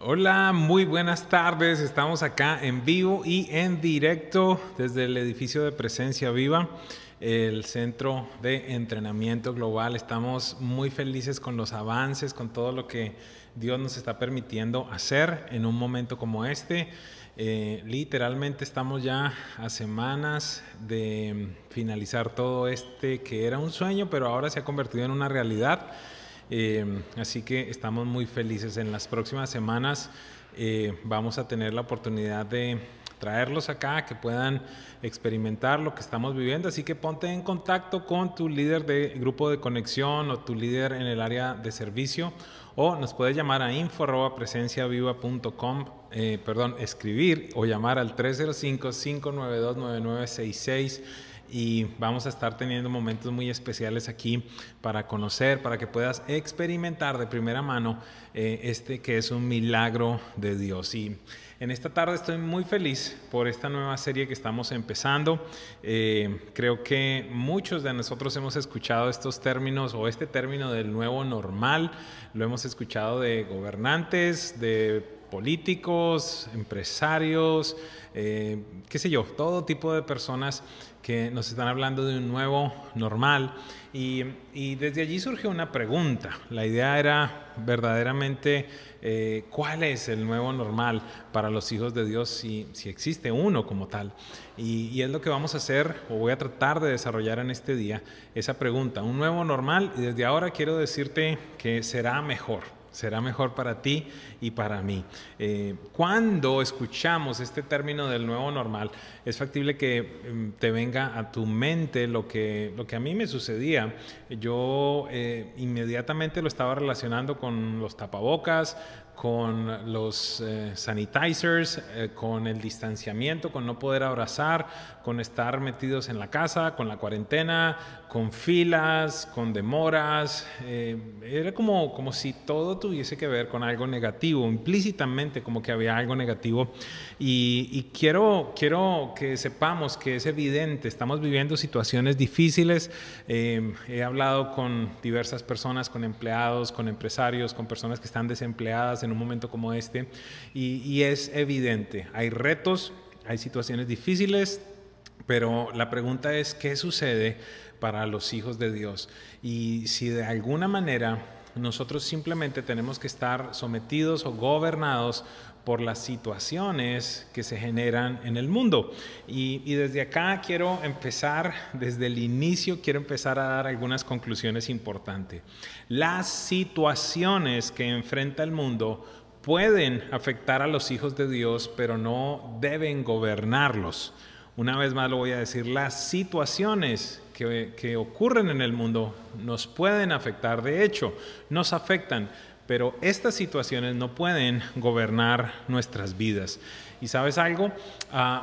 Hola, muy buenas tardes. Estamos acá en vivo y en directo desde el edificio de Presencia Viva, el centro de entrenamiento global. Estamos muy felices con los avances, con todo lo que Dios nos está permitiendo hacer en un momento como este. Eh, literalmente estamos ya a semanas de finalizar todo este que era un sueño, pero ahora se ha convertido en una realidad. Eh, así que estamos muy felices. En las próximas semanas eh, vamos a tener la oportunidad de traerlos acá, que puedan experimentar lo que estamos viviendo. Así que ponte en contacto con tu líder de grupo de conexión o tu líder en el área de servicio o nos puedes llamar a info.presenciaviva.com, eh, perdón, escribir o llamar al 305-592-9966 y vamos a estar teniendo momentos muy especiales aquí para conocer, para que puedas experimentar de primera mano eh, este que es un milagro de Dios. Y en esta tarde estoy muy feliz por esta nueva serie que estamos empezando. Eh, creo que muchos de nosotros hemos escuchado estos términos o este término del nuevo normal, lo hemos escuchado de gobernantes, de políticos, empresarios, eh, qué sé yo, todo tipo de personas que nos están hablando de un nuevo normal. Y, desde allí surgió una pregunta. La idea era verdaderamente eh, cuál es el nuevo normal para los hijos de Dios, si, existe uno como tal. Y, y, es lo que vamos a hacer, o voy a tratar de desarrollar en este día, esa pregunta. Un nuevo normal, y desde ahora quiero decirte que será mejor será mejor para ti y para mí. Eh, cuando escuchamos este término del nuevo normal, es factible que em, te venga a tu mente lo que, lo que a mí me sucedía. Yo eh, inmediatamente lo estaba relacionando con los tapabocas, con los eh, sanitizers, eh, con el distanciamiento, con no poder abrazar, con estar metidos en la casa, con la cuarentena, con filas, con demoras. Eh, era como, como si todo tuviese que ver con algo negativo, implícitamente como que había algo negativo. Y, y quiero, quiero que sepamos que es evidente, estamos viviendo situaciones difíciles. he hablado con diversas personas, con empleados, con empresarios, con personas que están desempleadas en un momento como este. Y, es evidente, hay retos, hay situaciones difíciles, pero la pregunta es, ¿qué sucede para los hijos de Dios? Y si de alguna manera nosotros simplemente tenemos que estar sometidos o gobernados por las situaciones que se generan en el mundo. Y, desde acá quiero empezar, desde el inicio, quiero empezar a dar algunas conclusiones importantes. Las situaciones que enfrenta el mundo pueden afectar a los hijos de Dios, pero no deben gobernarlos. Una vez más lo voy a decir, las situaciones que, ocurren en el mundo nos pueden afectar, de hecho, nos afectan, pero estas situaciones no pueden gobernar nuestras vidas. ¿Y sabes algo?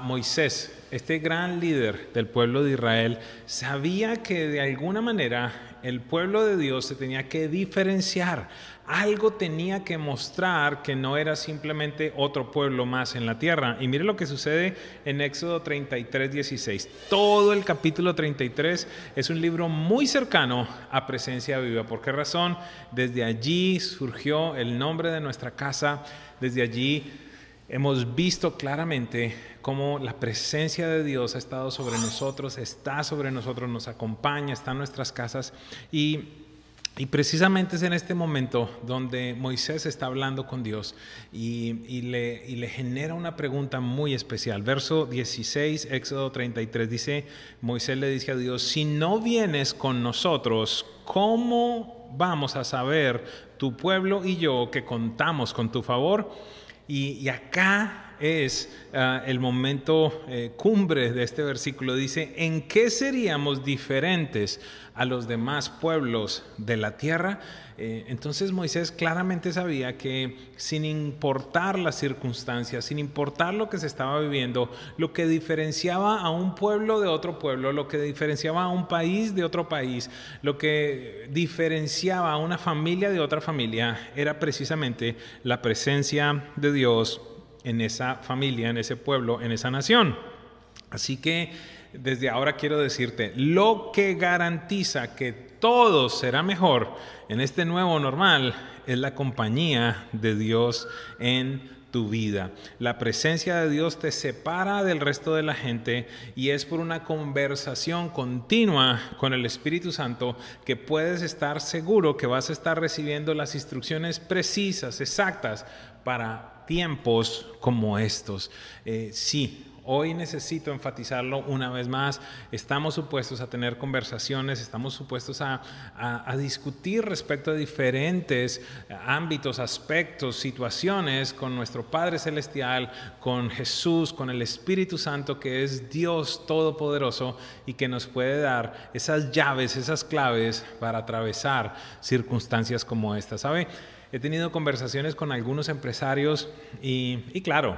Moisés, este gran líder del pueblo de Israel, sabía que de alguna manera el pueblo de Dios se tenía que diferenciar. Algo tenía que mostrar que no era simplemente otro pueblo más en la tierra. Y mire lo que sucede en Éxodo 33, 16. Todo el capítulo 33 es un libro muy cercano a presencia viva. ¿Por qué razón? Desde allí surgió el nombre de nuestra casa. Desde allí hemos visto claramente cómo la presencia de Dios ha estado sobre nosotros, está sobre nosotros, nos acompaña, está en nuestras casas y y precisamente es en este momento donde Moisés está hablando con Dios y, le, y, le, genera una pregunta muy especial. Verso 16, Éxodo 33 dice, Moisés le dice a Dios, si no vienes con nosotros, ¿cómo vamos a saber tu pueblo y yo que contamos con tu favor? Y, acá es ah, el momento eh, cumbre de este versículo. Dice, ¿en qué seríamos diferentes a los demás pueblos de la tierra? Eh, entonces Moisés claramente sabía que sin importar las circunstancias, sin importar lo que se estaba viviendo, lo que diferenciaba a un pueblo de otro pueblo, lo que diferenciaba a un país de otro país, lo que diferenciaba a una familia de otra familia, era precisamente la presencia de Dios en esa familia, en ese pueblo, en esa nación. Así que desde ahora quiero decirte, lo que garantiza que todo será mejor en este nuevo normal es la compañía de Dios en tu vida. La presencia de Dios te separa del resto de la gente y es por una conversación continua con el Espíritu Santo que puedes estar seguro que vas a estar recibiendo las instrucciones precisas, exactas para tiempos como estos. Eh, sí, Hoy necesito enfatizarlo una vez más. Estamos supuestos a tener conversaciones, estamos supuestos a, discutir respecto a diferentes ámbitos, aspectos, situaciones con nuestro Padre Celestial, con Jesús, con el Espíritu Santo, que es Dios Todopoderoso y que nos puede dar esas llaves, esas claves para atravesar circunstancias como esta. ¿Sabe? He tenido conversaciones con algunos empresarios y, y claro,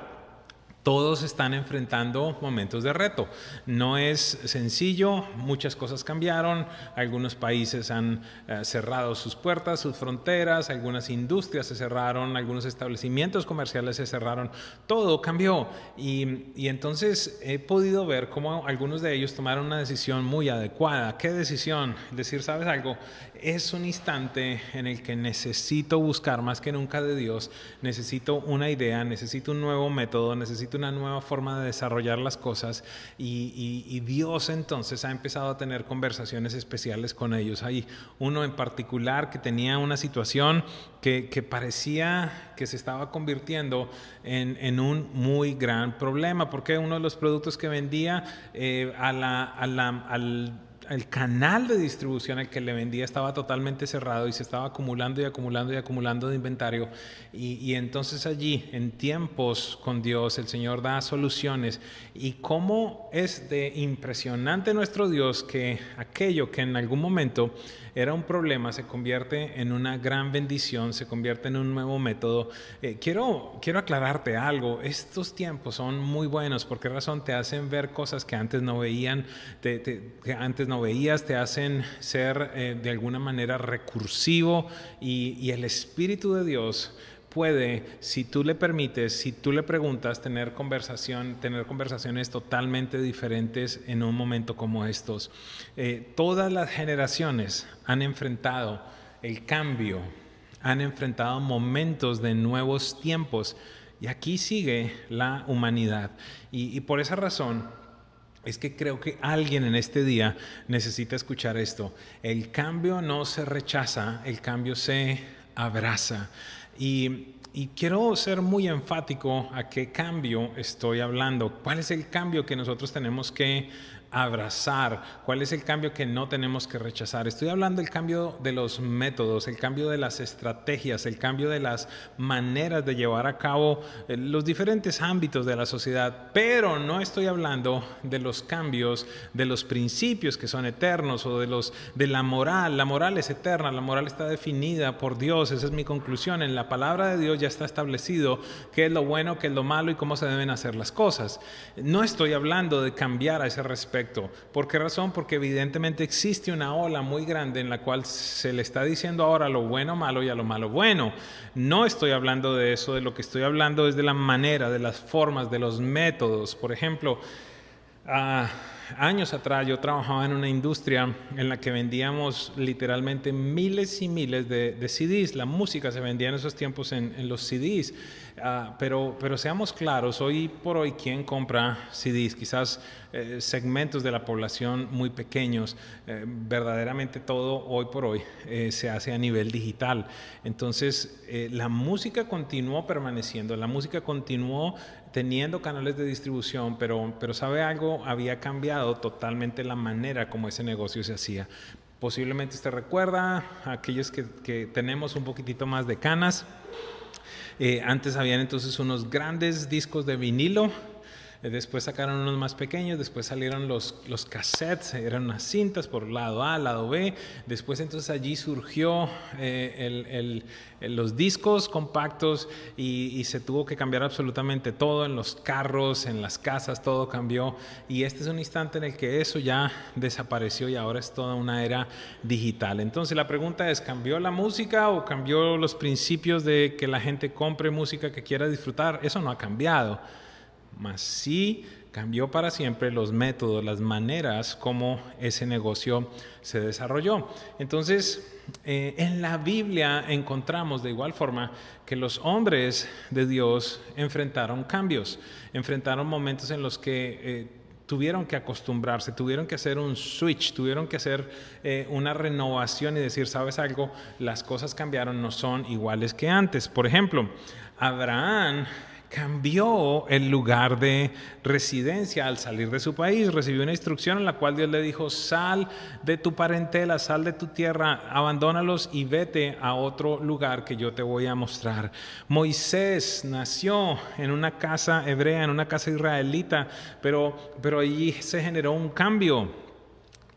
todos están enfrentando momentos de reto. No es sencillo, muchas cosas cambiaron, algunos países han eh, cerrado sus puertas, sus fronteras, algunas industrias se cerraron, algunos establecimientos comerciales se cerraron, todo cambió. Y, y entonces he podido ver cómo algunos de ellos tomaron una decisión muy adecuada. ¿Qué decisión? Decir, ¿sabes algo? Es un instante en el que necesito buscar más que nunca de Dios, necesito una idea, necesito un nuevo método, necesito una nueva forma de desarrollar las cosas y, Dios entonces ha empezado a tener conversaciones especiales con ellos. Hay uno en particular que tenía una situación que, parecía que se estaba convirtiendo en, un muy gran problema, porque uno de los productos que vendía eh, a la, al el canal de distribución al que le vendía estaba totalmente cerrado y se estaba acumulando y acumulando y acumulando de inventario. Y, entonces allí, en tiempos con Dios, el Señor da soluciones. Y cómo es de impresionante nuestro Dios que aquello que en algún momento era un problema se convierte en una gran bendición, se convierte en un nuevo método. Eh, quiero, quiero aclararte algo, estos tiempos son muy buenos, ¿por qué razón? Te hacen ver cosas que antes no veían, que antes no veías, te hacen ser eh, de alguna manera recursivo y el Espíritu de Dios puede, si tú le permites, si tú le preguntas, tener conversación, tener conversaciones totalmente diferentes en un momento como estos. Eh, todas las generaciones han enfrentado el cambio, han enfrentado momentos de nuevos tiempos y aquí sigue la humanidad. y por esa razón, es que creo que alguien en este día necesita escuchar esto. El cambio no se rechaza, el cambio se abraza. Y, quiero ser muy enfático a qué cambio estoy hablando. ¿Cuál es el cambio que nosotros tenemos que abrazar, cuál es el cambio que no tenemos que rechazar. Estoy hablando del cambio de los métodos, el cambio de las estrategias, el cambio de las maneras de llevar a cabo eh, los diferentes ámbitos de la sociedad, pero no estoy hablando de los cambios de los principios que son eternos o de los de la moral. La moral es eterna, la moral está definida por Dios, esa es mi conclusión. En la palabra de Dios ya está establecido qué es lo bueno, qué es lo malo y cómo se deben hacer las cosas. No estoy hablando de cambiar a ese respecto ¿Por qué razón? Porque evidentemente existe una ola muy grande en la cual se le está diciendo ahora lo bueno malo y a lo malo bueno. No estoy hablando de eso, de lo que estoy hablando es de la manera, de las formas, de los métodos. Por ejemplo, ah, años atrás yo trabajaba en una industria en la que vendíamos literalmente miles y miles de, CDs. La música se vendía en esos tiempos en los CDs. Ah, pero, pero seamos claros, hoy por hoy, ¿quién compra CDs? Quizás eh, segmentos de la población muy pequeños. Eh, verdaderamente todo hoy por hoy eh, se hace a nivel digital. Entonces, la música continuó permaneciendo, la música continuó teniendo canales de distribución, pero, pero ¿sabe algo? Había cambiado totalmente la manera como ese negocio se hacía. Posiblemente usted recuerda, aquellos que, que tenemos un poquitito más de canas, eh, antes habían entonces unos grandes discos de vinilo después sacaron unos más pequeños, después salieron los, los cassettes, eran unas cintas por lado A, lado B, después entonces allí surgió eh, los discos compactos y, se tuvo que cambiar absolutamente todo en los carros, en las casas, todo cambió y este es un instante en el que eso ya desapareció y ahora es toda una era digital. Entonces la pregunta es, ¿cambió la música o cambió los principios de que la gente compre música que quiera disfrutar? Eso no ha cambiado mas sí cambió para siempre los métodos, las maneras como ese negocio se desarrolló. Entonces, eh, en la Biblia encontramos de igual forma que los hombres de Dios enfrentaron cambios, enfrentaron momentos en los que... Eh, tuvieron que acostumbrarse, tuvieron que hacer un switch, tuvieron que hacer eh, una renovación y decir, ¿sabes algo? Las cosas cambiaron, no son iguales que antes. Por ejemplo, Abraham cambió el lugar de residencia al salir de su país. Recibió una instrucción en la cual Dios le dijo, sal de tu parentela, sal de tu tierra, abandónalos y vete a otro lugar que yo te voy a mostrar. Moisés nació en una casa hebrea, en una casa israelita, pero, pero allí se generó un cambio.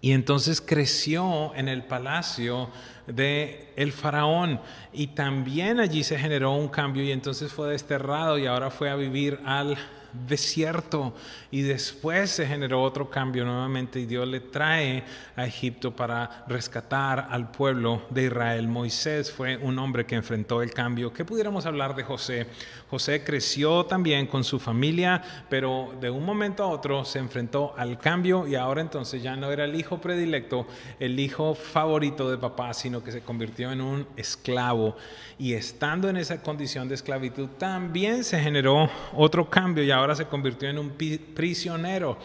Y entonces creció en el palacio de el faraón. Y también allí se generó un cambio y entonces fue desterrado y ahora fue a vivir al desierto y después se generó otro cambio nuevamente y Dios le trae a Egipto para rescatar al pueblo de Israel. Moisés fue un hombre que enfrentó el cambio. ¿Qué pudiéramos hablar de José? José creció también con su familia, pero de un momento a otro se enfrentó al cambio y ahora entonces ya no era el hijo predilecto, el hijo favorito de papá, sino que se convirtió en un esclavo. Y estando en esa condición de esclavitud también se generó otro cambio y ahora se convirtió en un prisionero,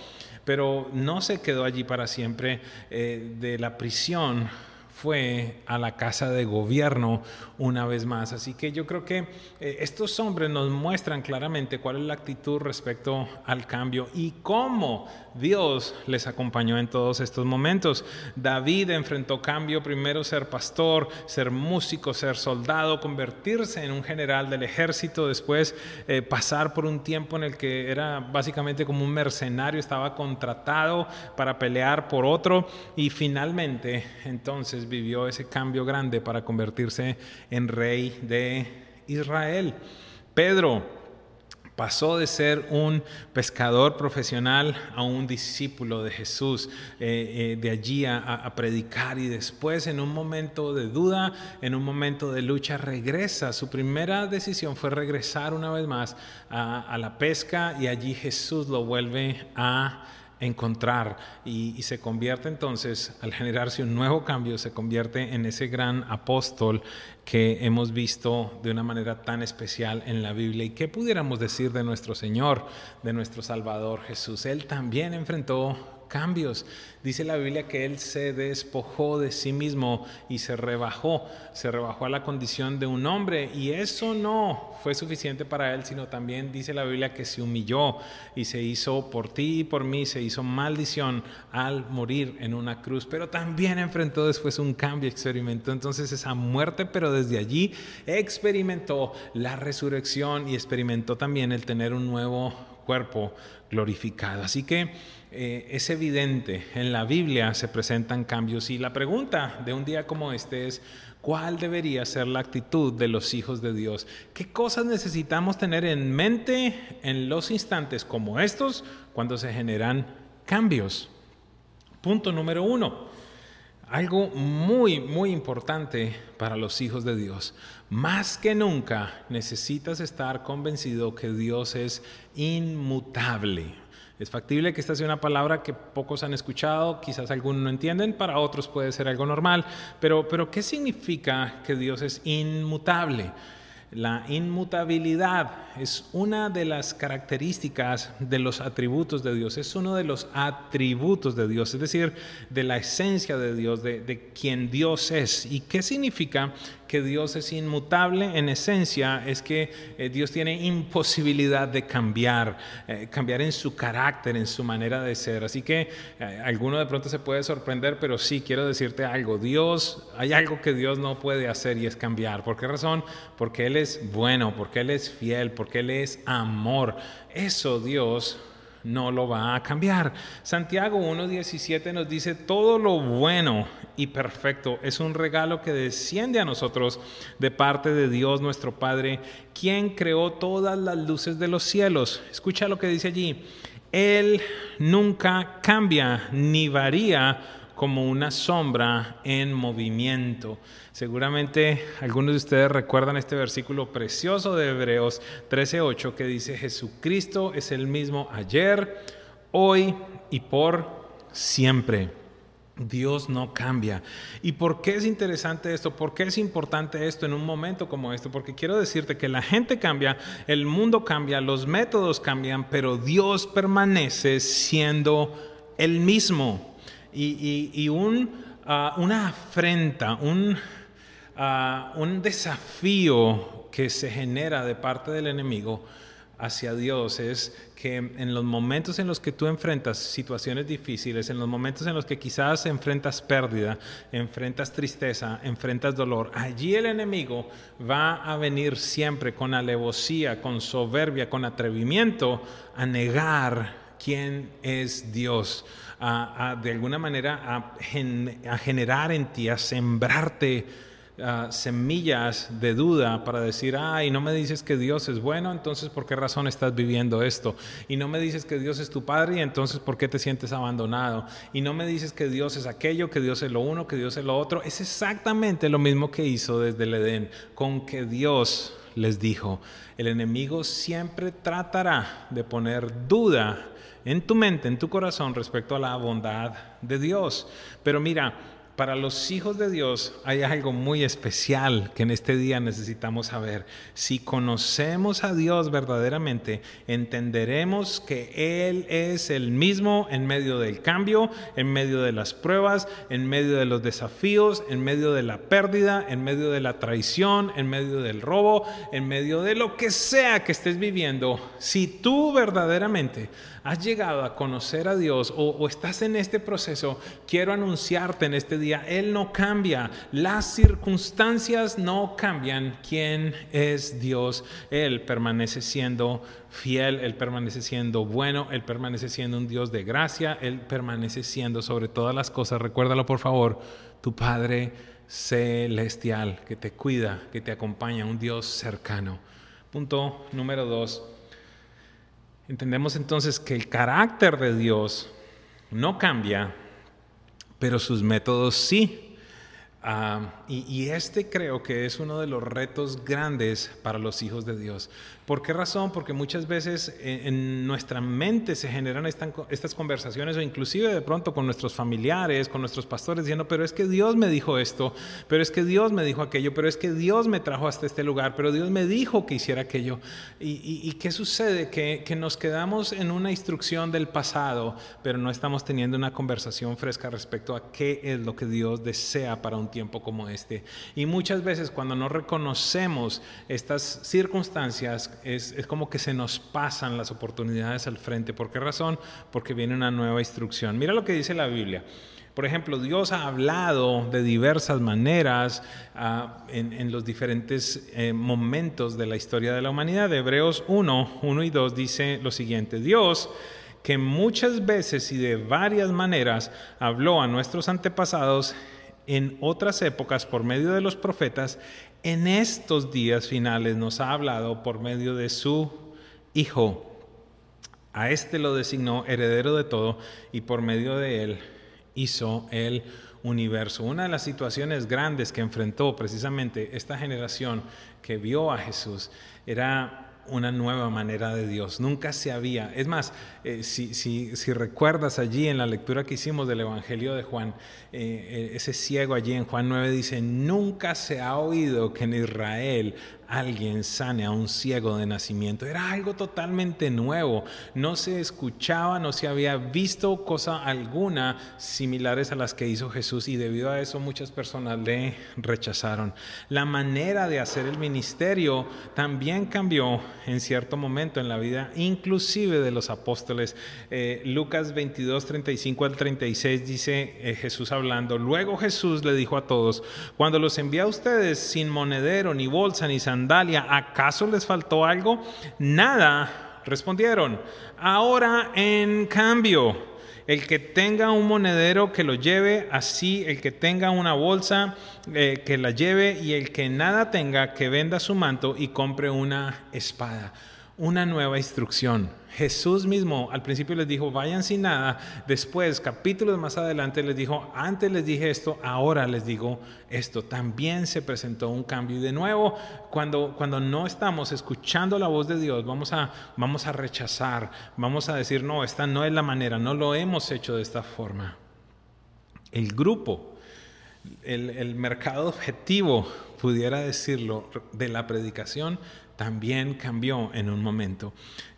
pero no se quedó allí para siempre eh, de la prisión fue a la casa de gobierno una vez más. Así que yo creo que eh, estos hombres nos muestran claramente cuál es la actitud respecto al cambio y cómo Dios les acompañó en todos estos momentos. David enfrentó cambio, primero ser pastor, ser músico, ser soldado, convertirse en un general del ejército, después eh, pasar por un tiempo en el que era básicamente como un mercenario, estaba contratado para pelear por otro y finalmente entonces vivió ese cambio grande para convertirse en rey de Israel. Pedro Pasó de ser un pescador profesional a un discípulo de Jesús, eh, eh, de allí a, predicar y después en un momento de duda, en un momento de lucha, regresa. Su primera decisión fue regresar una vez más a la pesca y allí Jesús lo vuelve a encontrar y, se convierte entonces, al generarse un nuevo cambio, se convierte en ese gran apóstol que hemos visto de una manera tan especial en la Biblia. ¿Y qué pudiéramos decir de nuestro Señor, de nuestro Salvador Jesús? Él también enfrentó cambios. Dice la Biblia que Él se despojó de sí mismo y se rebajó, se rebajó a la condición de un hombre y eso no fue suficiente para Él, sino también dice la Biblia que se humilló y se hizo por ti y por mí, se hizo maldición al morir en una cruz, pero también enfrentó después un cambio, experimentó entonces esa muerte, pero desde allí experimentó la resurrección y experimentó también el tener un nuevo cuerpo glorificado. Así que eh, es evidente, en la Biblia se presentan cambios y la pregunta de un día como este es, ¿cuál debería ser la actitud de los hijos de Dios? ¿Qué cosas necesitamos tener en mente en los instantes como estos cuando se generan cambios? Punto número uno. Algo muy, muy importante para los hijos de Dios. Más que nunca necesitas estar convencido que Dios es inmutable. Es factible que esta sea una palabra que pocos han escuchado, quizás algunos no entienden, para otros puede ser algo normal, pero, pero ¿qué significa que Dios es inmutable? La inmutabilidad es una de las características de los atributos de Dios, es uno de los atributos de Dios, es decir, de la esencia de Dios, de, de quien Dios es. ¿Y qué significa que Dios es inmutable en esencia es que eh, Dios tiene imposibilidad de cambiar, eh, cambiar en su carácter, en su manera de ser. Así que eh, alguno de pronto se puede sorprender, pero sí quiero decirte algo. Dios, hay algo que Dios no puede hacer y es cambiar. ¿Por qué razón? Porque Él es bueno, porque Él es fiel, porque Él es amor. Eso Dios no lo va a cambiar. Santiago 1.17 nos dice, todo lo bueno y perfecto es un regalo que desciende a nosotros de parte de Dios nuestro Padre, quien creó todas las luces de los cielos. Escucha lo que dice allí. Él nunca cambia ni varía como una sombra en movimiento. Seguramente algunos de ustedes recuerdan este versículo precioso de Hebreos 13:8 que dice, Jesucristo es el mismo ayer, hoy y por siempre. Dios no cambia. ¿Y por qué es interesante esto? ¿Por qué es importante esto en un momento como este? Porque quiero decirte que la gente cambia, el mundo cambia, los métodos cambian, pero Dios permanece siendo el mismo. Y, ah, una afrenta, un, ah, un desafío que se genera de parte del enemigo hacia Dios es que en los momentos en los que tú enfrentas situaciones difíciles, en los momentos en los que quizás enfrentas pérdida, enfrentas tristeza, enfrentas dolor, allí el enemigo va a venir siempre con alevosía, con soberbia, con atrevimiento a negar quién es Dios, de alguna manera a, generar en ti, a sembrarte semillas de duda para decir, ah, y no me dices que Dios es bueno, entonces ¿por qué razón estás viviendo esto? Y no me dices que Dios es tu Padre, y entonces ¿por qué te sientes abandonado? Y no me dices que Dios es aquello, que Dios es lo uno, que Dios es lo otro. Es exactamente lo mismo que hizo desde el Edén, con que Dios les dijo, el enemigo siempre tratará de poner duda en tu mente, en tu corazón respecto a la bondad de Dios. Pero mira, para los hijos de Dios hay algo muy especial que en este día necesitamos saber. Si conocemos a Dios verdaderamente, entenderemos que Él es el mismo en medio del cambio, en medio de las pruebas, en medio de los desafíos, en medio de la pérdida, en medio de la traición, en medio del robo, en medio de lo que sea que estés viviendo. Si tú verdaderamente has llegado a conocer a Dios o, estás en este proceso, quiero anunciarte en este día, Él no cambia, las circunstancias no cambian. ¿Quién es Dios? Él permanece siendo fiel, Él permanece siendo bueno, Él permanece siendo un Dios de gracia, Él permanece siendo sobre todas las cosas, recuérdalo por favor, tu Padre celestial que te cuida, que te acompaña, un Dios cercano. Punto número dos Entendemos entonces que el carácter de Dios no cambia, pero sus métodos sí. Ah, y, este creo que es uno de los retos grandes para los hijos de Dios. ¿Por qué razón? Porque muchas veces en, nuestra mente se generan estas conversaciones o inclusive de pronto con nuestros familiares, con nuestros pastores, diciendo, pero es que Dios me dijo esto, pero es que Dios me dijo aquello, pero es que Dios me trajo hasta este lugar, pero Dios me dijo que hiciera aquello. ¿Y, qué sucede? Que, que nos quedamos en una instrucción del pasado, pero no estamos teniendo una conversación fresca respecto a qué es lo que Dios desea para un tiempo como este. Y muchas veces cuando no reconocemos estas circunstancias, es, es, como que se nos pasan las oportunidades al frente. ¿Por qué razón? Porque viene una nueva instrucción. Mira lo que dice la Biblia. Por ejemplo, Dios ha hablado de diversas maneras ah, en, los diferentes eh, momentos de la historia de la humanidad. Hebreos 1, 1 y 2 dice lo siguiente, Dios que muchas veces y de varias maneras habló a nuestros antepasados en otras épocas por medio de los profetas, en estos días finales nos ha hablado por medio de su Hijo. A este lo designó heredero de todo y por medio de él hizo el universo. Una de las situaciones grandes que enfrentó precisamente esta generación que vio a Jesús era una nueva manera de Dios. Nunca se había. Es más, eh, si, si, si, recuerdas allí en la lectura que hicimos del Evangelio de Juan, eh, eh, ese ciego allí en Juan 9 dice, nunca se ha oído que en Israel alguien sane a un ciego de nacimiento. Era algo totalmente nuevo. No se escuchaba, no se había visto cosa alguna similares a las que hizo Jesús y debido a eso muchas personas le rechazaron. La manera de hacer el ministerio también cambió en cierto momento en la vida, inclusive de los apóstoles. Eh, Lucas 22, 35 al 36 dice eh, Jesús hablando, luego Jesús le dijo a todos, cuando los envía a ustedes sin monedero, ni bolsa, ni ¿acaso les faltó algo? Nada, respondieron. Ahora, en cambio, el que tenga un monedero que lo lleve, así el que tenga una bolsa eh, que la lleve y el que nada tenga que venda su manto y compre una espada. una nueva instrucción. Jesús mismo al principio les dijo, vayan sin nada. Después, capítulos más adelante, les dijo, antes les dije esto, ahora les digo esto. También se presentó un cambio. Y de nuevo, cuando, cuando no estamos escuchando la voz de Dios, vamos a, vamos a rechazar, vamos a decir, no, esta no es la manera, no lo hemos hecho de esta forma. El grupo, el, el mercado objetivo, pudiera decirlo, de la predicación también cambió en un momento.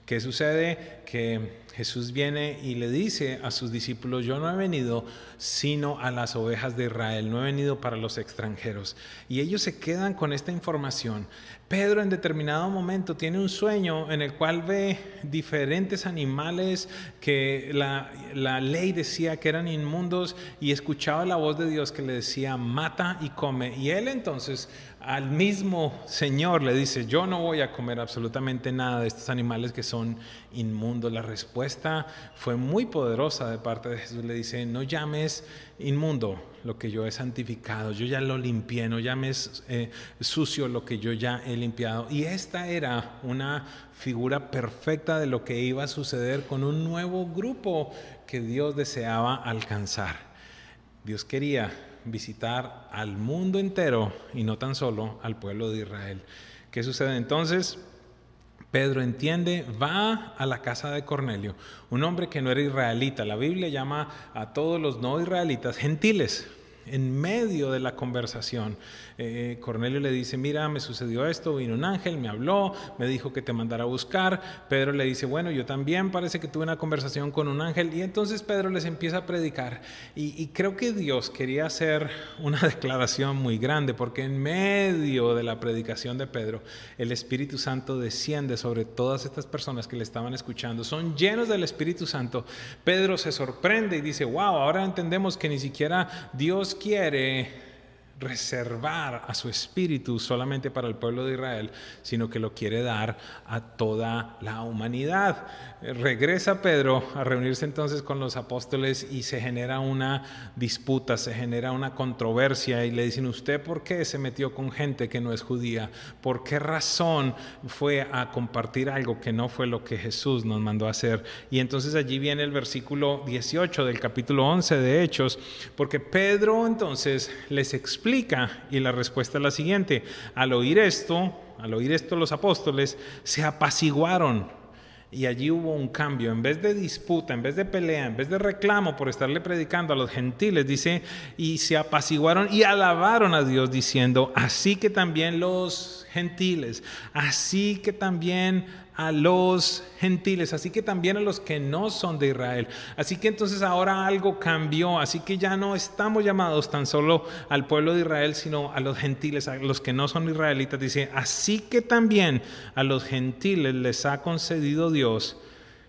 ¿Qué sucede? Que Jesús viene y le dice a sus discípulos, yo no he venido sino a las ovejas de Israel, no he venido para los extranjeros. Y ellos se quedan con esta información. Pedro en determinado momento tiene un sueño en el cual ve diferentes animales que la, la ley decía que eran inmundos y escuchaba la voz de Dios que le decía, mata y come. Y él entonces al mismo Señor le dice, yo no voy a comer absolutamente nada de estos animales que son inmundos. La respuesta fue muy poderosa de parte de Jesús. Le dice, no llames inmundo lo que yo he santificado, yo ya lo limpié, no llames eh, sucio lo que yo ya he limpiado. Y esta era una figura perfecta de lo que iba a suceder con un nuevo grupo que Dios deseaba alcanzar. Dios quería visitar al mundo entero y no tan solo al pueblo de Israel. ¿Qué sucede entonces? Pedro entiende, va a la casa de Cornelio, un hombre que no era israelita. La Biblia llama a todos los no israelitas gentiles, en medio de la conversación. Eh, Cornelio le dice, mira, me sucedió esto, vino un ángel, me habló, me dijo que te mandara a buscar. Pedro le dice, bueno, yo también parece que tuve una conversación con un ángel. Y entonces Pedro les empieza a predicar. Y, creo que Dios quería hacer una declaración muy grande, porque en medio de la predicación de Pedro, el Espíritu Santo desciende sobre todas estas personas que le estaban escuchando. Son llenos del Espíritu Santo. Pedro se sorprende y dice, wow, ahora entendemos que ni siquiera Dios quiere reservar a su espíritu solamente para el pueblo de Israel, sino que lo quiere dar a toda la humanidad. Regresa Pedro a reunirse entonces con los apóstoles y se genera una disputa, se genera una controversia y le dicen, ¿usted por qué se metió con gente que no es judía? ¿Por qué razón fue a compartir algo que no fue lo que Jesús nos mandó a hacer? Y entonces allí viene el versículo 18 del capítulo 11 de Hechos, porque Pedro entonces les explica y la respuesta es la siguiente, al oír esto, al oír esto los apóstoles se apaciguaron y allí hubo un cambio. En vez de disputa, en vez de pelea, en vez de reclamo por estarle predicando a los gentiles, dice, y se apaciguaron y alabaron a Dios diciendo, así que también los gentiles, así que también a los gentiles, así que también a los que no son de Israel. Así que entonces ahora algo cambió, así que ya no estamos llamados tan solo al pueblo de Israel, sino a los gentiles, a los que no son israelitas. Dice, así que también a los gentiles les ha concedido Dios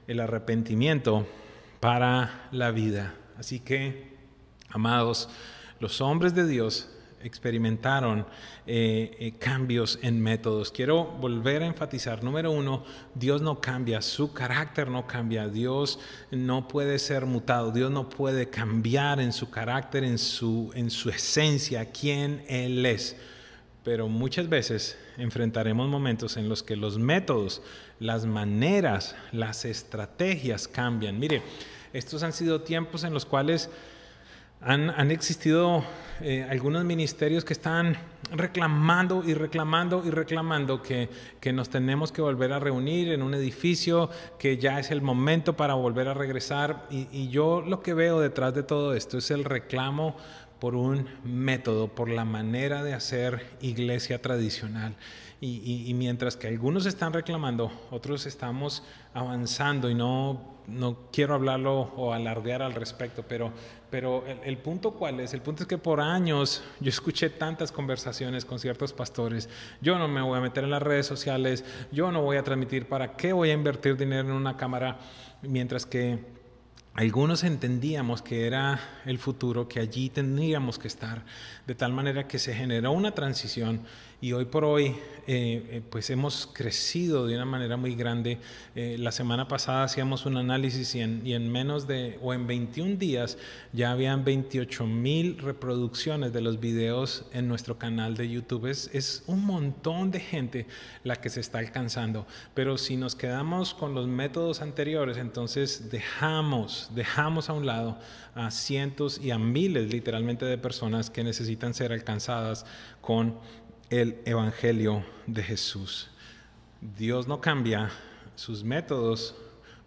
el arrepentimiento para la vida. Así que, amados, los hombres de Dios experimentaron eh, eh, cambios en métodos. Quiero volver a enfatizar, número uno, Dios no cambia, su carácter no cambia, Dios no puede ser mutado, Dios no puede cambiar en su carácter, en su, en su esencia, quién Él es. Pero muchas veces enfrentaremos momentos en los que los métodos, las maneras, las estrategias cambian. Mire, estos han sido tiempos en los cuales han, existido eh, algunos ministerios que están reclamando y reclamando y reclamando que, nos tenemos que volver a reunir en un edificio, que ya es el momento para volver a regresar. y yo lo que veo detrás de todo esto es el reclamo por un método, por la manera de hacer iglesia tradicional. Y, mientras que algunos están reclamando, otros estamos avanzando y no, no quiero hablarlo o alardear al respecto, pero, pero el, el, punto cuál es, el punto es que por años yo escuché tantas conversaciones con ciertos pastores, yo no me voy a meter en las redes sociales, yo no voy a transmitir, ¿para qué voy a invertir dinero en una cámara? Mientras que algunos entendíamos que era el futuro, que allí tendríamos que estar, de tal manera que se generó una transición y hoy por hoy eh, eh, pues hemos crecido de una manera muy grande. Eh, la semana pasada hacíamos un análisis y en, menos de o en 21 días ya habían 28 mil reproducciones de los videos en nuestro canal de YouTube. Es, es un montón de gente la que se está alcanzando, pero si nos quedamos con los métodos anteriores, entonces dejamos, dejamos a un lado a cientos y a miles literalmente de personas que necesitan ser alcanzadas con el Evangelio de Jesús. Dios no cambia, sus métodos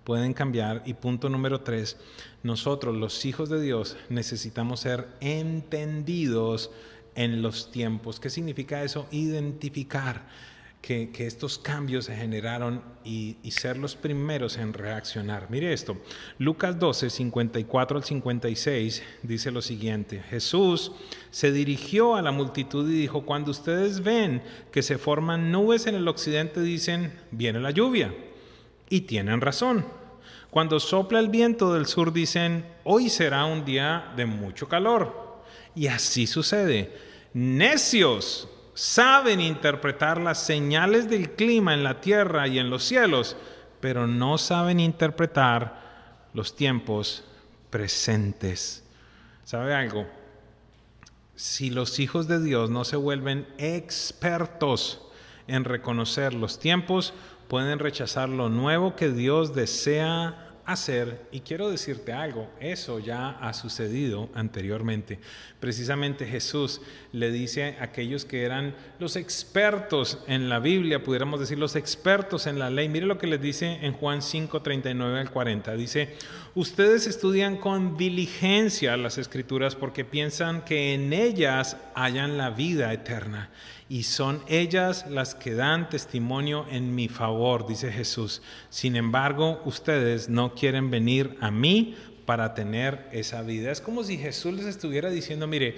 pueden cambiar. Y punto número tres, nosotros los hijos de Dios necesitamos ser entendidos en los tiempos. ¿Qué significa eso? Identificar que, estos cambios se generaron y, ser los primeros en reaccionar. Mire esto, Lucas 12, 54 al 56 dice lo siguiente, Jesús se dirigió a la multitud y dijo, cuando ustedes ven que se forman nubes en el occidente, dicen, viene la lluvia. Y tienen razón. Cuando sopla el viento del sur, dicen, hoy será un día de mucho calor. Y así sucede. Necios saben interpretar las señales del clima en la tierra y en los cielos, pero no saben interpretar los tiempos presentes. ¿Sabe algo? Si los hijos de Dios no se vuelven expertos en reconocer los tiempos, pueden rechazar lo nuevo que Dios desea hacer, y quiero decirte algo, eso ya ha sucedido anteriormente. Precisamente Jesús le dice a aquellos que eran los expertos en la Biblia, pudiéramos decir los expertos en la ley, mire lo que les dice en Juan 5, 39 al 40, dice, ustedes estudian con diligencia las escrituras porque piensan que en ellas hayan la vida eterna y son ellas las que dan testimonio en mi favor, dice Jesús. Sin embargo, ustedes no quieren venir a mí para tener esa vida. Es como si Jesús les estuviera diciendo, mire,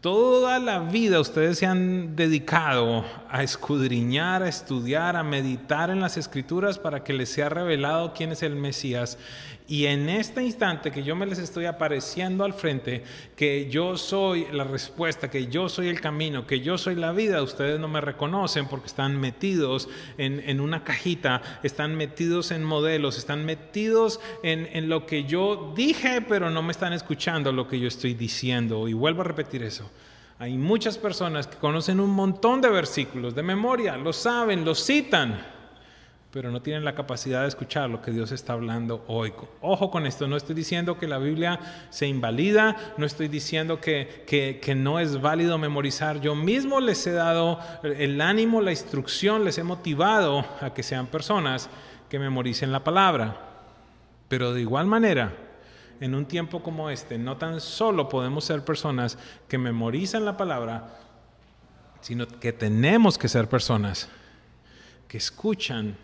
toda la vida ustedes se han dedicado a escudriñar, a estudiar, a meditar en las escrituras para que les sea revelado quién es el Mesías. Y en este instante que yo me les estoy apareciendo al frente, que yo soy la respuesta, que yo soy el camino, que yo soy la vida, ustedes no me reconocen porque están metidos en, una cajita, están metidos en modelos, están metidos en, en lo que yo dije, pero no me están escuchando lo que yo estoy diciendo. Y vuelvo a repetir eso. Hay muchas personas que conocen un montón de versículos de memoria, lo saben, lo citan pero no tienen la capacidad de escuchar lo que Dios está hablando hoy. Ojo con esto, no estoy diciendo que la Biblia se invalida, no estoy diciendo que, que, no es válido memorizar. Yo mismo les he dado el ánimo, la instrucción, les he motivado a que sean personas que memoricen la palabra. Pero de igual manera, en un tiempo como este, no tan solo podemos ser personas que memorizan la palabra, sino que tenemos que ser personas que escuchan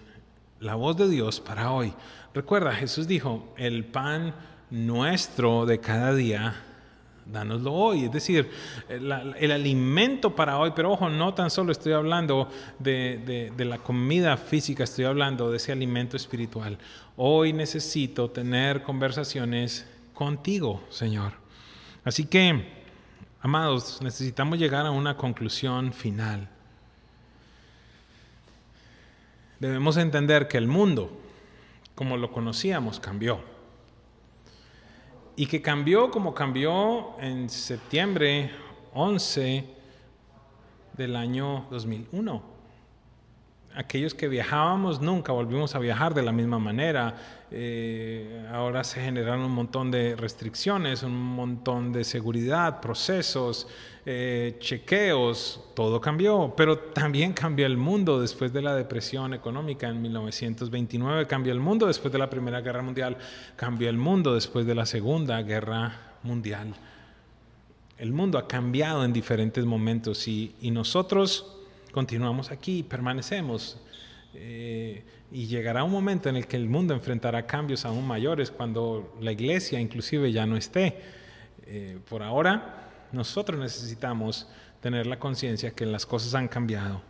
la voz de Dios para hoy. Recuerda, Jesús dijo, el pan nuestro de cada día, dánoslo hoy. Es decir, el, alimento para hoy, pero ojo, no tan solo estoy hablando de, de la comida física, estoy hablando de ese alimento espiritual. Hoy necesito tener conversaciones contigo, Señor. Así que, amados, necesitamos llegar a una conclusión final. Debemos entender que el mundo, como lo conocíamos, cambió. Y que cambió como cambió en septiembre 11 del año 2001 aquellos que viajábamos nunca volvimos a viajar de la misma manera. Eh, ahora se generaron un montón de restricciones, un montón de seguridad, procesos, eh, chequeos, todo cambió, pero también cambió el mundo después de la depresión económica en 1929, cambió el mundo después de la Primera Guerra Mundial, cambió el mundo después de la Segunda Guerra Mundial. El mundo ha cambiado en diferentes momentos y, nosotros continuamos aquí, permanecemos. Eh, y llegará un momento en el que el mundo enfrentará cambios aún mayores cuando la iglesia inclusive ya no esté. Eh, por ahora, nosotros necesitamos tener la conciencia que las cosas han cambiado.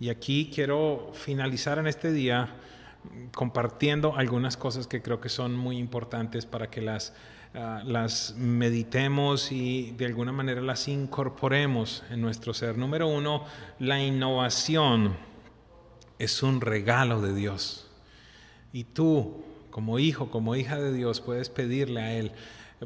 Y aquí quiero finalizar en este día compartiendo algunas cosas que creo que son muy importantes para que las, ah, las meditemos y de alguna manera las incorporemos en nuestro ser. Número uno, la innovación es un regalo de Dios. Y tú, como hijo, como hija de Dios, puedes pedirle a Él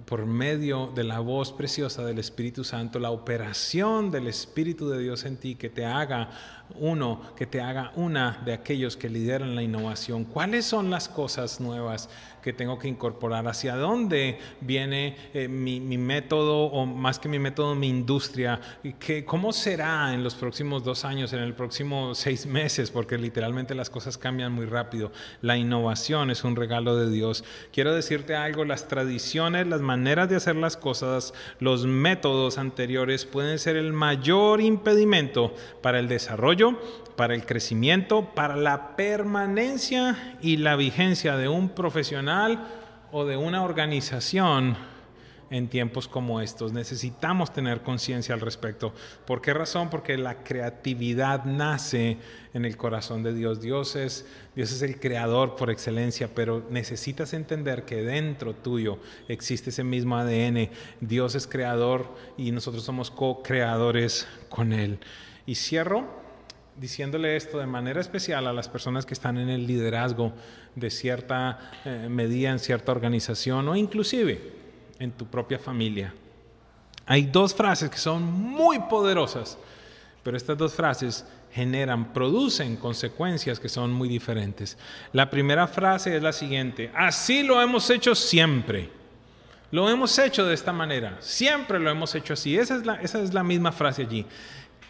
por medio de la voz preciosa del Espíritu Santo, la operación del Espíritu de Dios en ti que te haga uno, que te haga una de aquellos que lideran la innovación. ¿Cuáles son las cosas nuevas que tengo que incorporar? ¿Hacia dónde viene eh, mi, método o más que mi método, mi industria? ¿Qué, ¿Cómo será en los próximos dos años, en el próximo seis meses? Porque literalmente las cosas cambian muy rápido. La innovación es un regalo de Dios. Quiero decirte algo, las tradiciones, las maneras de hacer las cosas, los métodos anteriores pueden ser el mayor impedimento para el desarrollo para el crecimiento, para la permanencia y la vigencia de un profesional o de una organización en tiempos como estos. Necesitamos tener conciencia al respecto. ¿Por qué razón? Porque la creatividad nace en el corazón de Dios. Dios es, Dios es el creador por excelencia, pero necesitas entender que dentro tuyo existe ese mismo ADN. Dios es creador y nosotros somos co-creadores con Él. Y cierro diciéndole esto de manera especial a las personas que están en el liderazgo de cierta eh, medida en cierta organización o inclusive en tu propia familia. Hay dos frases que son muy poderosas, pero estas dos frases generan, producen consecuencias que son muy diferentes. La primera frase es la siguiente, así lo hemos hecho siempre. Lo hemos hecho de esta manera, siempre lo hemos hecho así. Esa es esa es la misma frase allí.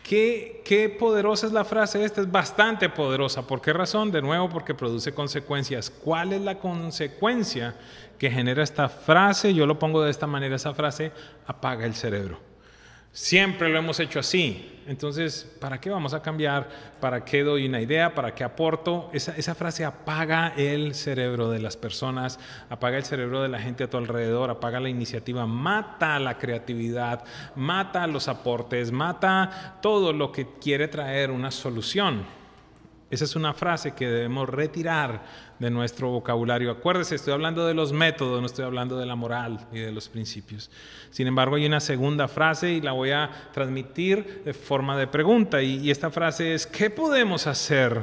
¿Qué, poderosa es la frase esta? Es bastante poderosa. ¿Por qué razón? De nuevo, porque produce consecuencias. ¿Cuál es la consecuencia que genera esta frase? Yo lo pongo de esta manera, esa frase apaga el cerebro. Siempre lo hemos hecho así. Entonces, ¿para qué vamos a cambiar? ¿Para qué doy una idea? ¿Para qué aporto? Esa, frase apaga el cerebro de las personas, apaga el cerebro de la gente a tu alrededor, apaga la iniciativa, mata la creatividad, mata los aportes, mata todo lo que quiere traer una solución. Esa es una frase que debemos retirar de nuestro vocabulario. Acuérdese, estoy hablando de los métodos, no estoy hablando de la moral y de los principios. Sin embargo, hay una segunda frase y la voy a transmitir de forma de pregunta. Y, y esta frase es, ¿qué podemos hacer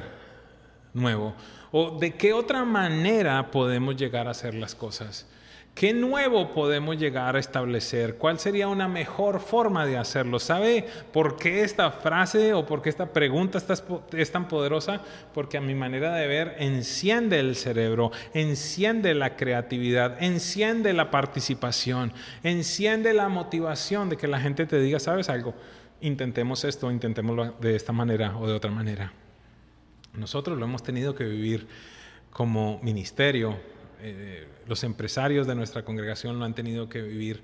nuevo? ¿O de qué otra manera podemos llegar a hacer las cosas? ¿Qué nuevo podemos llegar a establecer? ¿Cuál sería una mejor forma de hacerlo? ¿Sabe por qué esta frase o por qué esta pregunta es tan poderosa? Porque a mi manera de ver enciende el cerebro, enciende la creatividad, enciende la participación, enciende la motivación de que la gente te diga, ¿sabes algo? Intentemos esto, intentémoslo de esta manera o de otra manera. Nosotros lo hemos tenido que vivir como ministerio eh, los empresarios de nuestra congregación lo han tenido que vivir,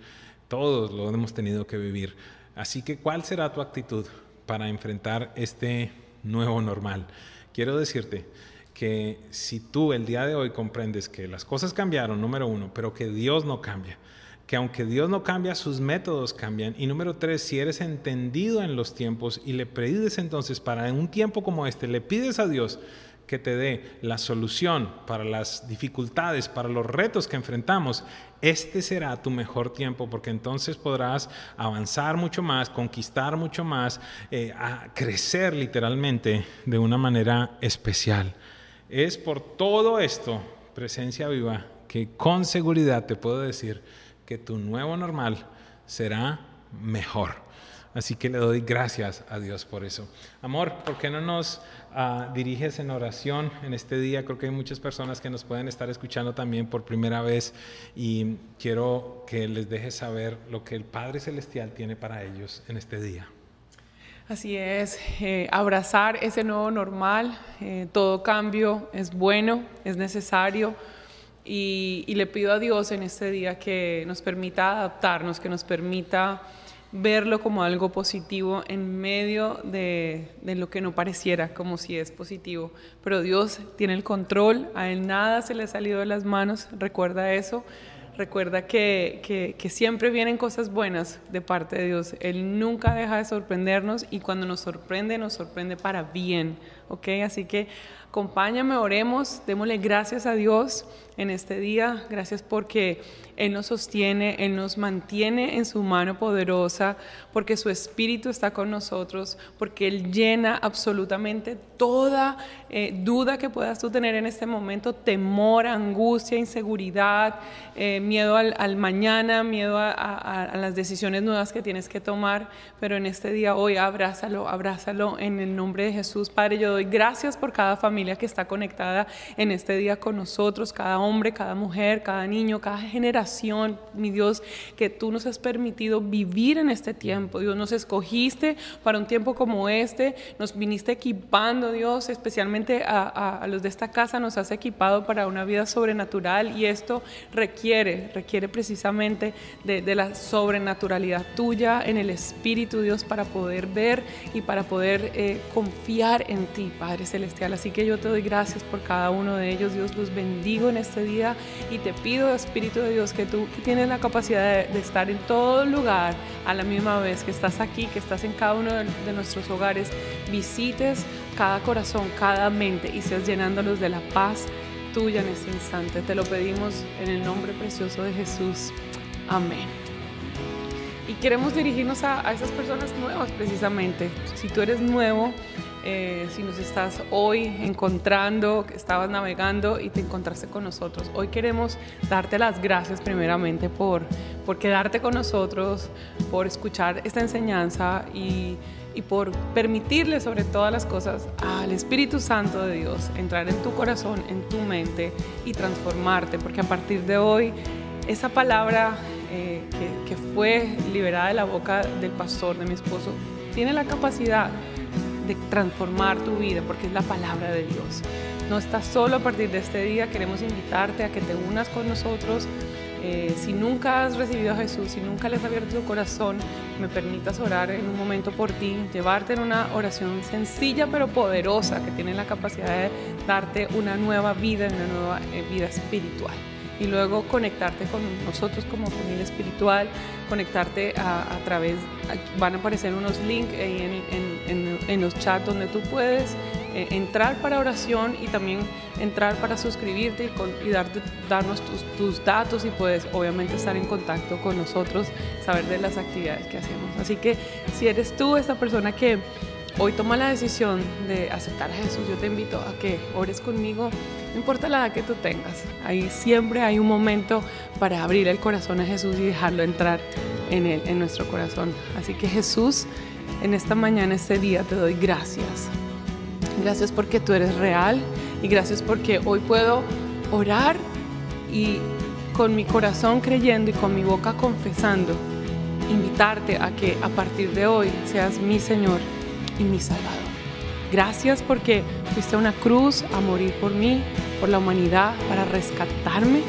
todos lo hemos tenido que vivir. Así que, ¿cuál será tu actitud para enfrentar este nuevo normal? Quiero decirte que si tú el día de hoy comprendes que las cosas cambiaron, número uno, pero que Dios no cambia, que aunque Dios no cambia, sus métodos cambian. Y número tres, si eres entendido en los tiempos y le pides entonces para un tiempo como este, le pides a Dios que te dé la solución para las dificultades, para los retos que enfrentamos, este será tu mejor tiempo porque entonces podrás avanzar mucho más, conquistar mucho más, eh, crecer literalmente de una manera especial. Es por todo esto, presencia viva, que con seguridad te puedo decir que tu nuevo normal será mejor. Así que le doy gracias a Dios por eso. Amor, ¿por qué no nos ah, diriges en oración en este día? Creo que hay muchas personas que nos pueden estar escuchando también por primera vez y quiero que les dejes saber lo que el Padre Celestial tiene para ellos en este día. Así es, eh, abrazar ese nuevo normal, eh, todo cambio es bueno, es necesario. y le pido a Dios en este día que nos permita adaptarnos, que nos permita verlo como algo positivo en medio de, lo que no pareciera como si es positivo. Pero Dios tiene el control, a Él nada se le ha salido de las manos, recuerda eso, recuerda que, que siempre vienen cosas buenas de parte de Dios. Él nunca deja de sorprendernos y cuando nos sorprende, nos sorprende para bien, ¿ok? Así que acompáñame, oremos, démosle gracias a Dios en este día, gracias porque Él nos sostiene, Él nos mantiene en su mano poderosa, porque su Espíritu está con nosotros, porque Él llena absolutamente toda eh, duda que puedas tú tener en este momento, temor, angustia, inseguridad, eh, miedo al, mañana, miedo a, a, las decisiones nuevas que tienes que tomar, pero en este día hoy abrázalo, abrázalo en el nombre de Jesús. Padre, yo doy gracias por cada familia que está conectada en este día con nosotros, cada hombre, cada mujer, cada niño, cada generación, mi Dios, que tú nos has permitido vivir en este tiempo. Dios, nos escogiste para un tiempo como este, nos viniste equipando, Dios, especialmente a, los de esta casa, nos has equipado para una vida sobrenatural y esto requiere, requiere precisamente de, la sobrenaturalidad tuya en el Espíritu, Dios, para poder ver y para poder eh, confiar en ti, Padre Celestial. Así que yo te doy gracias por cada uno de ellos, Dios, los bendigo en este día y te pido, Espíritu de Dios, que tú que tienes la capacidad de, estar en todo lugar a la misma vez, que estás aquí, que estás en cada uno de, nuestros hogares, visites cada corazón, cada mente y seas llenándolos de la paz tuya en este instante. Te lo pedimos en el nombre precioso de Jesús. Amén. Y queremos dirigirnos a esas personas nuevas precisamente. Si tú eres nuevo, eh, si nos estás hoy encontrando, estabas navegando y te encontraste con nosotros. Hoy queremos darte las gracias primeramente por, quedarte con nosotros, por escuchar esta enseñanza y, y por permitirle sobre todas las cosas al Espíritu Santo de Dios entrar en tu corazón, en tu mente y transformarte, porque a partir de hoy esa palabra eh, que, que fue liberada de la boca del pastor, de mi esposo, tiene la capacidad de transformar tu vida, porque es la palabra de Dios. No estás solo a partir de este día, queremos invitarte a que te unas con nosotros. Eh, si nunca has recibido a Jesús, si nunca le has abierto tu corazón, me permitas orar en un momento por ti, llevarte en una oración sencilla pero poderosa que tiene la capacidad de darte una nueva vida, una nueva eh, vida espiritual y luego conectarte con nosotros como familia espiritual, conectarte a, través, van a aparecer unos links en, en, en, los chats donde tú puedes eh, entrar para oración y también entrar para suscribirte y, y darte, darnos tus, datos y puedes obviamente estar en contacto con nosotros, saber de las actividades que hacemos. Así que si eres tú esta persona que hoy toma la decisión de aceptar a Jesús, yo te invito a que ores conmigo, no importa la edad que tú tengas, ahí siempre hay un momento para abrir el corazón a Jesús y dejarlo entrar en, él, en nuestro corazón. Así que Jesús, en esta mañana, este día, te doy gracias. Gracias porque tú eres real y gracias porque hoy puedo orar y con mi corazón creyendo y con mi boca confesando, invitarte a que a partir de hoy seas mi Señor y mi Salvador. Gracias porque fuiste a una cruz a morir por mí, por la humanidad, para rescatarme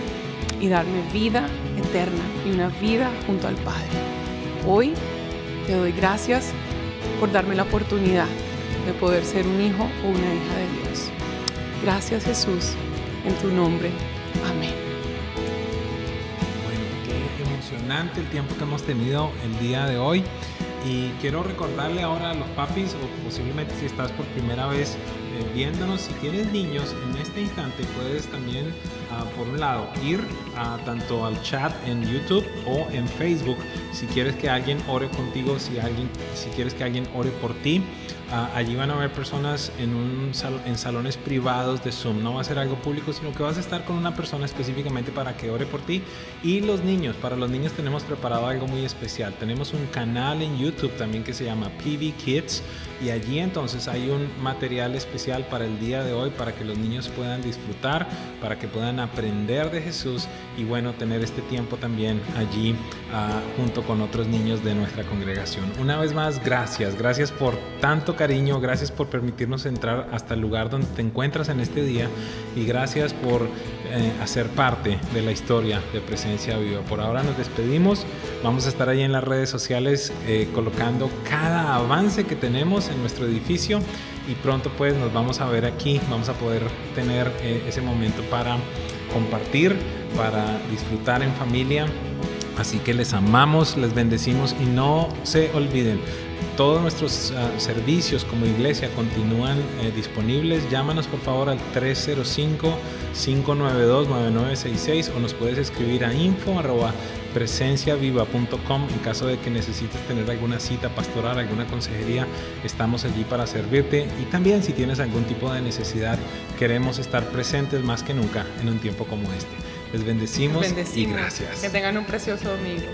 y darme vida eterna y una vida junto al Padre. Hoy te doy gracias por darme la oportunidad de poder ser un hijo o una hija de Dios. Gracias Jesús, en tu nombre. Amén. Bueno, qué emocionante el tiempo que hemos tenido el día de hoy. Y quiero recordarle ahora a los papis, o posiblemente si estás por primera vez viéndonos, si tienes niños, en este instante puedes también, ah, por un lado, ir a, tanto al chat en YouTube o en Facebook, si quieres que alguien ore contigo, si, alguien, si quieres que alguien ore por ti. Ah, allí van a haber personas en, un en salones privados de Zoom. No va a ser algo público, sino que vas a estar con una persona específicamente para que ore por ti. Y los niños, para los niños tenemos preparado algo muy especial. Tenemos un canal en YouTube también que se llama PV Kids. Y allí entonces hay un material especial para el día de hoy para que los niños puedan disfrutar, para que puedan aprender de Jesús y bueno, tener este tiempo también allí ah, junto con otros niños de nuestra congregación. Una vez más, gracias, gracias por tanto cariño, gracias por permitirnos entrar hasta el lugar donde te encuentras en este día y gracias por eh, hacer parte de la historia de Presencia Viva. Por ahora nos despedimos, vamos a estar ahí en las redes sociales eh, colocando cada avance que tenemos en nuestro edificio y pronto pues nos vamos a ver aquí, vamos a poder tener eh, ese momento para compartir, para disfrutar en familia. Así que les amamos, les bendecimos y no se olviden, todos nuestros ah, servicios como iglesia continúan eh, disponibles. Llámanos por favor al 305-592-9966 o nos puedes escribir a info presenciaviva.com en caso de que necesites tener alguna cita pastoral, alguna consejería, estamos allí para servirte y también si tienes algún tipo de necesidad, queremos estar presentes más que nunca en un tiempo como este. Les bendecimos, bendecimos. y gracias. Que tengan un precioso domingo.